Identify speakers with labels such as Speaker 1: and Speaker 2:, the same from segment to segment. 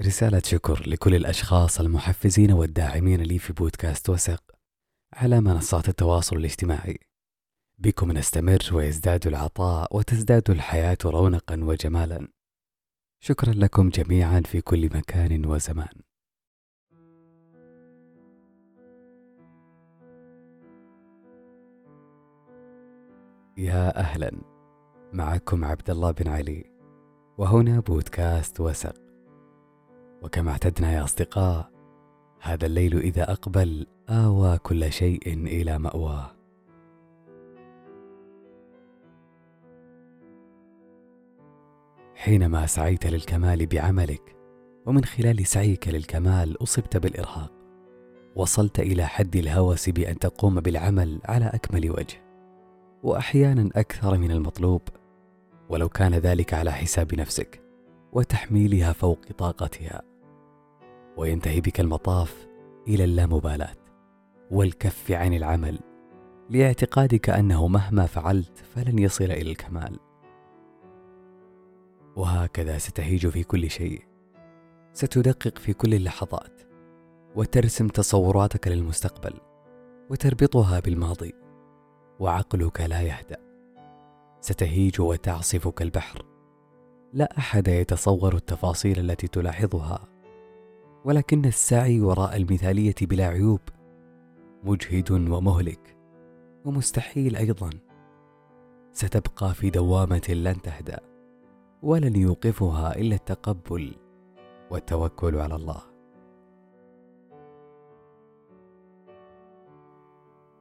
Speaker 1: رسالة شكر لكل الأشخاص المحفزين والداعمين لي في بودكاست وثق على منصات التواصل الاجتماعي. بكم نستمر ويزداد العطاء وتزداد الحياة رونقا وجمالا. شكرا لكم جميعا في كل مكان وزمان. يا أهلا معكم عبد الله بن علي وهنا بودكاست وسق وكما اعتدنا يا أصدقاء هذا الليل إذا أقبل آوى كل شيء إلى مأواه. حينما سعيت للكمال بعملك ومن خلال سعيك للكمال أصبت بالإرهاق وصلت إلى حد الهوس بأن تقوم بالعمل على أكمل وجه. وأحيانا أكثر من المطلوب ولو كان ذلك على حساب نفسك وتحميلها فوق طاقتها. وينتهي بك المطاف إلى اللامبالاة والكف عن العمل لاعتقادك أنه مهما فعلت فلن يصل إلى الكمال. وهكذا ستهيج في كل شيء ستدقق في كل اللحظات وترسم تصوراتك للمستقبل وتربطها بالماضي وعقلك لا يهدأ. ستهيج وتعصف كالبحر لا أحد يتصور التفاصيل التي تلاحظها. ولكن السعي وراء المثالية بلا عيوب مجهد ومهلك ومستحيل أيضا. ستبقى في دوامة لن تهدأ ولن يوقفها إلا التقبل والتوكل على الله.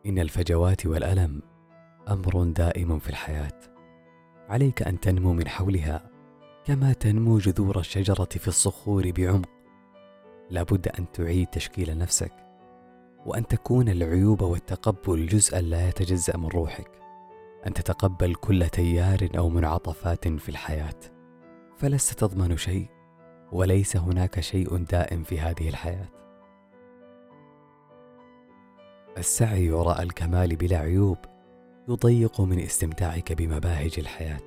Speaker 1: إن الفجوات والألم أمر دائم في الحياة. عليك أن تنمو من حولها كما تنمو جذور الشجرة في الصخور بعمق. لابد أن تعيد تشكيل نفسك وأن تكون العيوب والتقبل جزءا لا يتجزأ من روحك أن تتقبل كل تيار أو منعطفات في الحياة. فلست تضمن شيء وليس هناك شيء دائم في هذه الحياة. السعي وراء الكمال بلا عيوب يضيق من استمتاعك بمباهج الحياة.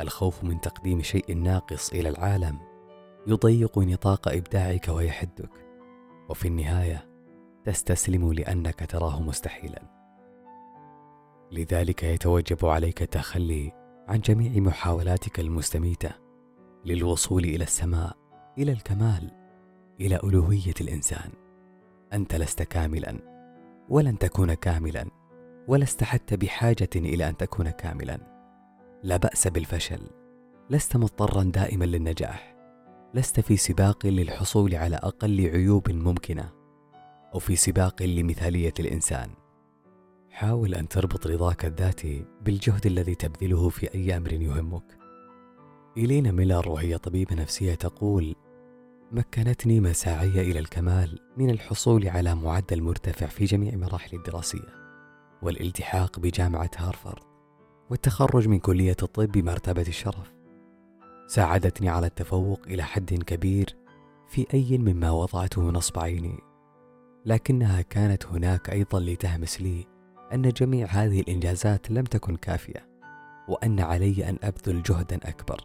Speaker 1: الخوف من تقديم شيء ناقص إلى العالم يضيق نطاق إبداعك ويحدك. وفي النهاية تستسلم لأنك تراه مستحيلا. لذلك يتوجب عليك التخلي عن جميع محاولاتك المستميتة للوصول إلى السماء إلى الكمال إلى ألوهية الإنسان. أنت لست كاملا ولن تكون كاملا ولست حتى بحاجة إلى أن تكون كاملا. لا بأس بالفشل لست مضطرا دائما للنجاح. لست في سباق للحصول على أقل عيوب ممكنة أو في سباق لمثالية الإنسان. حاول أن تربط رضاك الذاتي بالجهد الذي تبذله في أي أمر يهمك. إلينا ميلر وهي طبيبة نفسية تقول مكنتني مساعي إلى الكمال من الحصول على معدل مرتفع في جميع مراحل الدراسية والالتحاق بجامعة هارفارد والتخرج من كلية الطب بمرتبة الشرف. ساعدتني على التفوق إلى حد كبير في أي مما وضعته نصب عيني. لكنها كانت هناك أيضا لتهمس لي أن جميع هذه الإنجازات لم تكن كافية وأن علي أن أبذل جهدا أكبر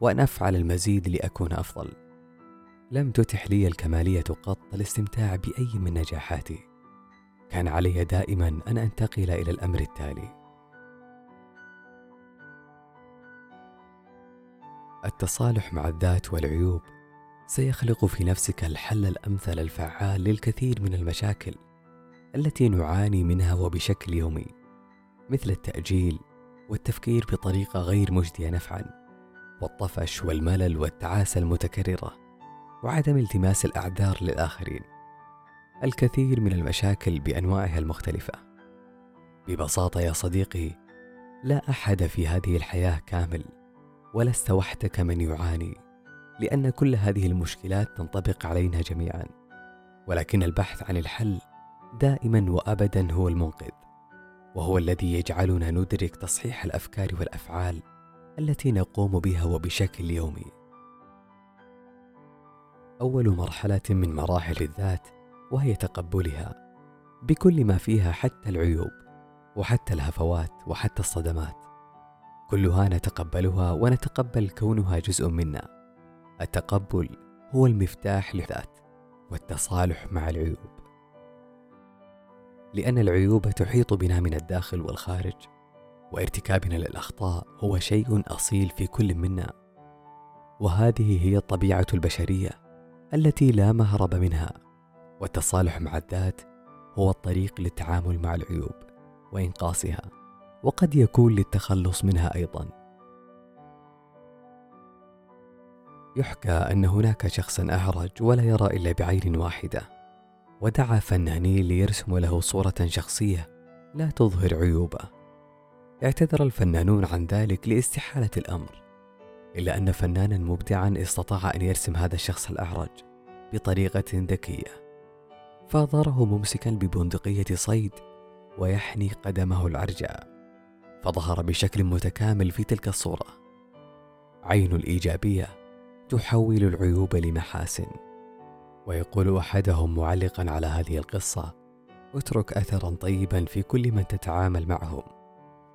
Speaker 1: وأن أفعل المزيد لأكون أفضل. لم تتح لي الكمالية قط الاستمتاع بأي من نجاحاتي. كان علي دائما أن أنتقل إلى الأمر التالي. التصالح مع الذات والعيوب. سيخلق في نفسك الحل الأمثل الفعال للكثير من المشاكل التي نعاني منها وبشكل يومي مثل التأجيل والتفكير بطريقة غير مجدية نفعا والطفش والملل والتعاسة المتكررة وعدم التماس الأعذار للآخرين. الكثير من المشاكل بأنواعها المختلفة. ببساطة يا صديقي لا أحد في هذه الحياة كامل ولست وحدك من يعاني لأن كل هذه المشكلات تنطبق علينا جميعا. ولكن البحث عن الحل دائما وابدا هو المنقذ وهو الذي يجعلنا ندرك تصحيح الأفكار والأفعال التي نقوم بها وبشكل يومي. أول مرحلة من مراحل الذات وهي تقبلها بكل ما فيها حتى العيوب وحتى الهفوات وحتى الصدمات. كلها نتقبلها ونتقبل كونها جزء منا. التقبل هو المفتاح للذات والتصالح مع العيوب. لأن العيوب تحيط بنا من الداخل والخارج وارتكابنا للأخطاء هو شيء أصيل في كل منا. وهذه هي الطبيعة البشرية التي لا مهرب منها. والتصالح مع الذات هو الطريق للتعامل مع العيوب وإنقاصها. وقد يكون للتخلص منها أيضا. يحكى أن هناك شخصا أعرج ولا يرى إلا بعين واحدة ودعا فنانين ليرسموا له صورة شخصية لا تظهر عيوبه. اعتذر الفنانون عن ذلك لاستحالة الأمر إلا أن فنانا مبدعا استطاع أن يرسم هذا الشخص الأعرج بطريقة ذكية. فأظهره ممسكا ببندقية صيد ويحني قدمه العرجاء. فظهر بشكل متكامل في تلك الصورة. عين الإيجابية تحول العيوب لمحاسن. ويقول أحدهم معلقا على هذه القصة اترك أثرا طيبا في كل من تتعامل معهم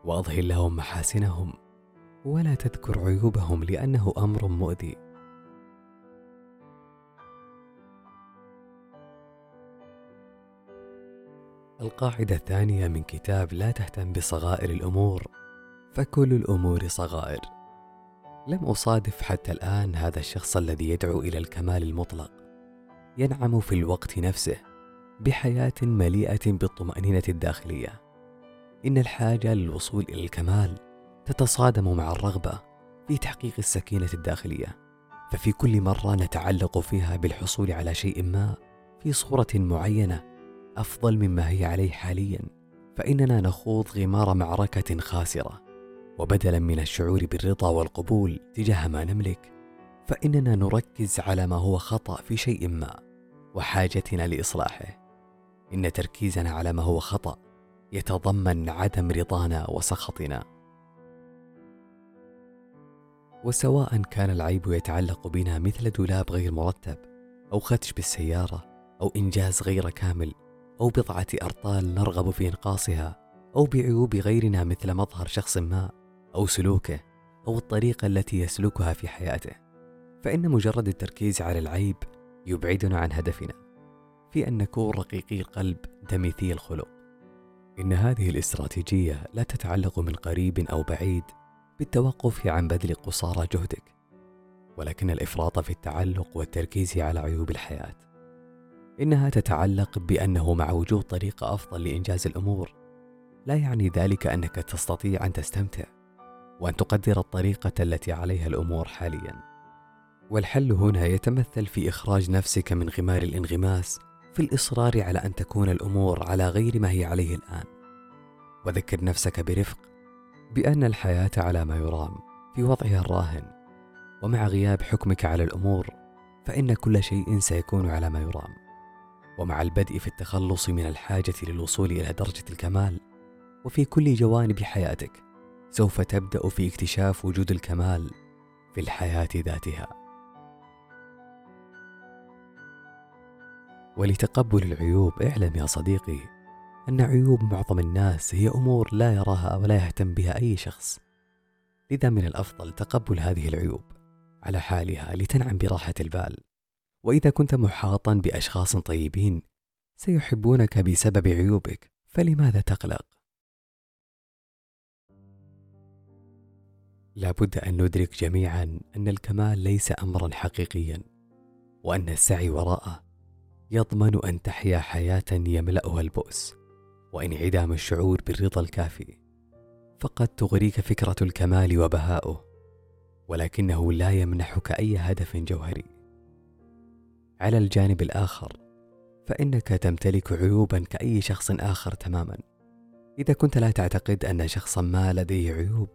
Speaker 1: وأظهر لهم محاسنهم ولا تذكر عيوبهم لأنه أمر مؤذي. القاعدة الثانية من كتاب لا تهتم بصغائر الأمور فكل الأمور صغائر. لم أصادف حتى الآن هذا الشخص الذي يدعو إلى الكمال المطلق ينعم في الوقت نفسه بحياة مليئة بالطمأنينة الداخلية. إن الحاجة للوصول إلى الكمال تتصادم مع الرغبة في تحقيق السكينة الداخلية ففي كل مرة نتعلق فيها بالحصول على شيء ما في صورة معينة أفضل مما هي عليه حاليا فإننا نخوض غمار معركة خاسرة وبدلا من الشعور بالرضا والقبول تجاه ما نملك فإننا نركز على ما هو خطأ في شيء ما وحاجتنا لإصلاحه. إن تركيزنا على ما هو خطأ يتضمن عدم رضانا وسخطنا. وسواء كان العيب يتعلق بنا مثل دولاب غير مرتب أو خدش بالسيارة أو إنجاز غير كامل أو بضعة أرطال نرغب في إنقاصها أو بعيوب غيرنا مثل مظهر شخص ما أو سلوكه أو الطريقة التي يسلكها في حياته. فإن مجرد التركيز على العيب يبعدنا عن هدفنا في أن نكون رقيقي القلب دمثي الخلق. إن هذه الاستراتيجية لا تتعلق من قريب أو بعيد بالتوقف عن بذل قصارى جهدك ولكن الإفراط في التعلق والتركيز على عيوب الحياة. إنها تتعلق بأنه مع وجود طريقة أفضل لإنجاز الأمور. لا يعني ذلك أنك تستطيع أن تستمتع وأن تقدر الطريقة التي عليها الأمور حاليا. والحل هنا يتمثل في إخراج نفسك من غمار الانغماس في الإصرار على أن تكون الأمور على غير ما هي عليه الآن. وذكر نفسك برفق بأن الحياة على ما يرام في وضعها الراهن. ومع غياب حكمك على الأمور فإن كل شيء سيكون على ما يرام. ومع البدء في التخلص من الحاجة للوصول إلى درجة الكمال وفي كل جوانب حياتك سوف تبدأ في اكتشاف وجود الكمال في الحياة ذاتها. ولتقبل العيوب اعلم يا صديقي أن عيوب معظم الناس هي أمور لا يراها ولا يهتم بها أي شخص. لذا من الأفضل تقبل هذه العيوب على حالها لتنعم براحة البال. وإذا كنت محاطا بأشخاص طيبين سيحبونك بسبب عيوبك فلماذا تقلق؟ لابد أن ندرك جميعا أن الكمال ليس أمرا حقيقيا وأن السعي وراءه يضمن أن تحيا حياة يملأها البؤس وانعدام الشعور بالرضا الكافي فقد تغريك فكرة الكمال وبهاؤه ولكنه لا يمنحك أي هدف جوهري على الجانب الآخر فإنك تمتلك عيوبا كأي شخص آخر تماما. إذا كنت لا تعتقد أن شخصا ما لديه عيوب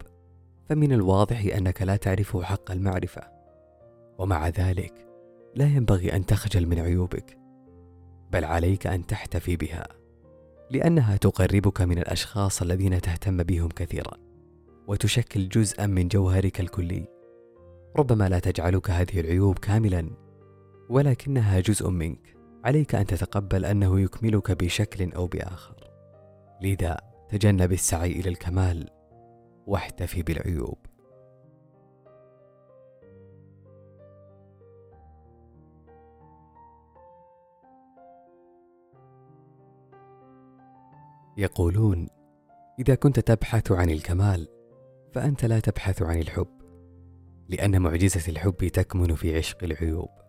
Speaker 1: فمن الواضح أنك لا تعرفه حق المعرفة. ومع ذلك لا ينبغي أن تخجل من عيوبك بل عليك أن تحتفي بها لأنها تقربك من الأشخاص الذين تهتم بهم كثيرا وتشكل جزءا من جوهرك الكلي. ربما لا تجعلك هذه العيوب كاملا ولكنها جزء منك. عليك أن تتقبل أنه يكملك بشكل أو بآخر. لذا تجنب السعي إلى الكمال واحتفي بالعيوب. يقولون إذا كنت تبحث عن الكمال فأنت لا تبحث عن الحب لأن معجزة الحب تكمن في عشق العيوب.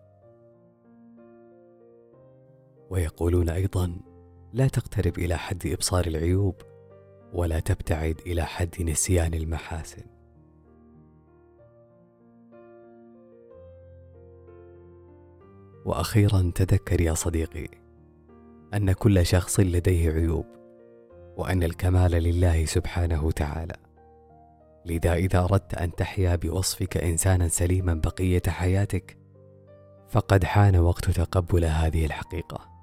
Speaker 1: ويقولون أيضا لا تقترب إلى حد إبصار العيوب ولا تبتعد إلى حد نسيان المحاسن. وأخيرا تذكر يا صديقي أن كل شخص لديه عيوب وأن الكمال لله سبحانه تعالى لذا إذا أردت أن تحيا بوصفك انسانا سليما بقية حياتك فقد حان وقت تقبل هذه الحقيقة.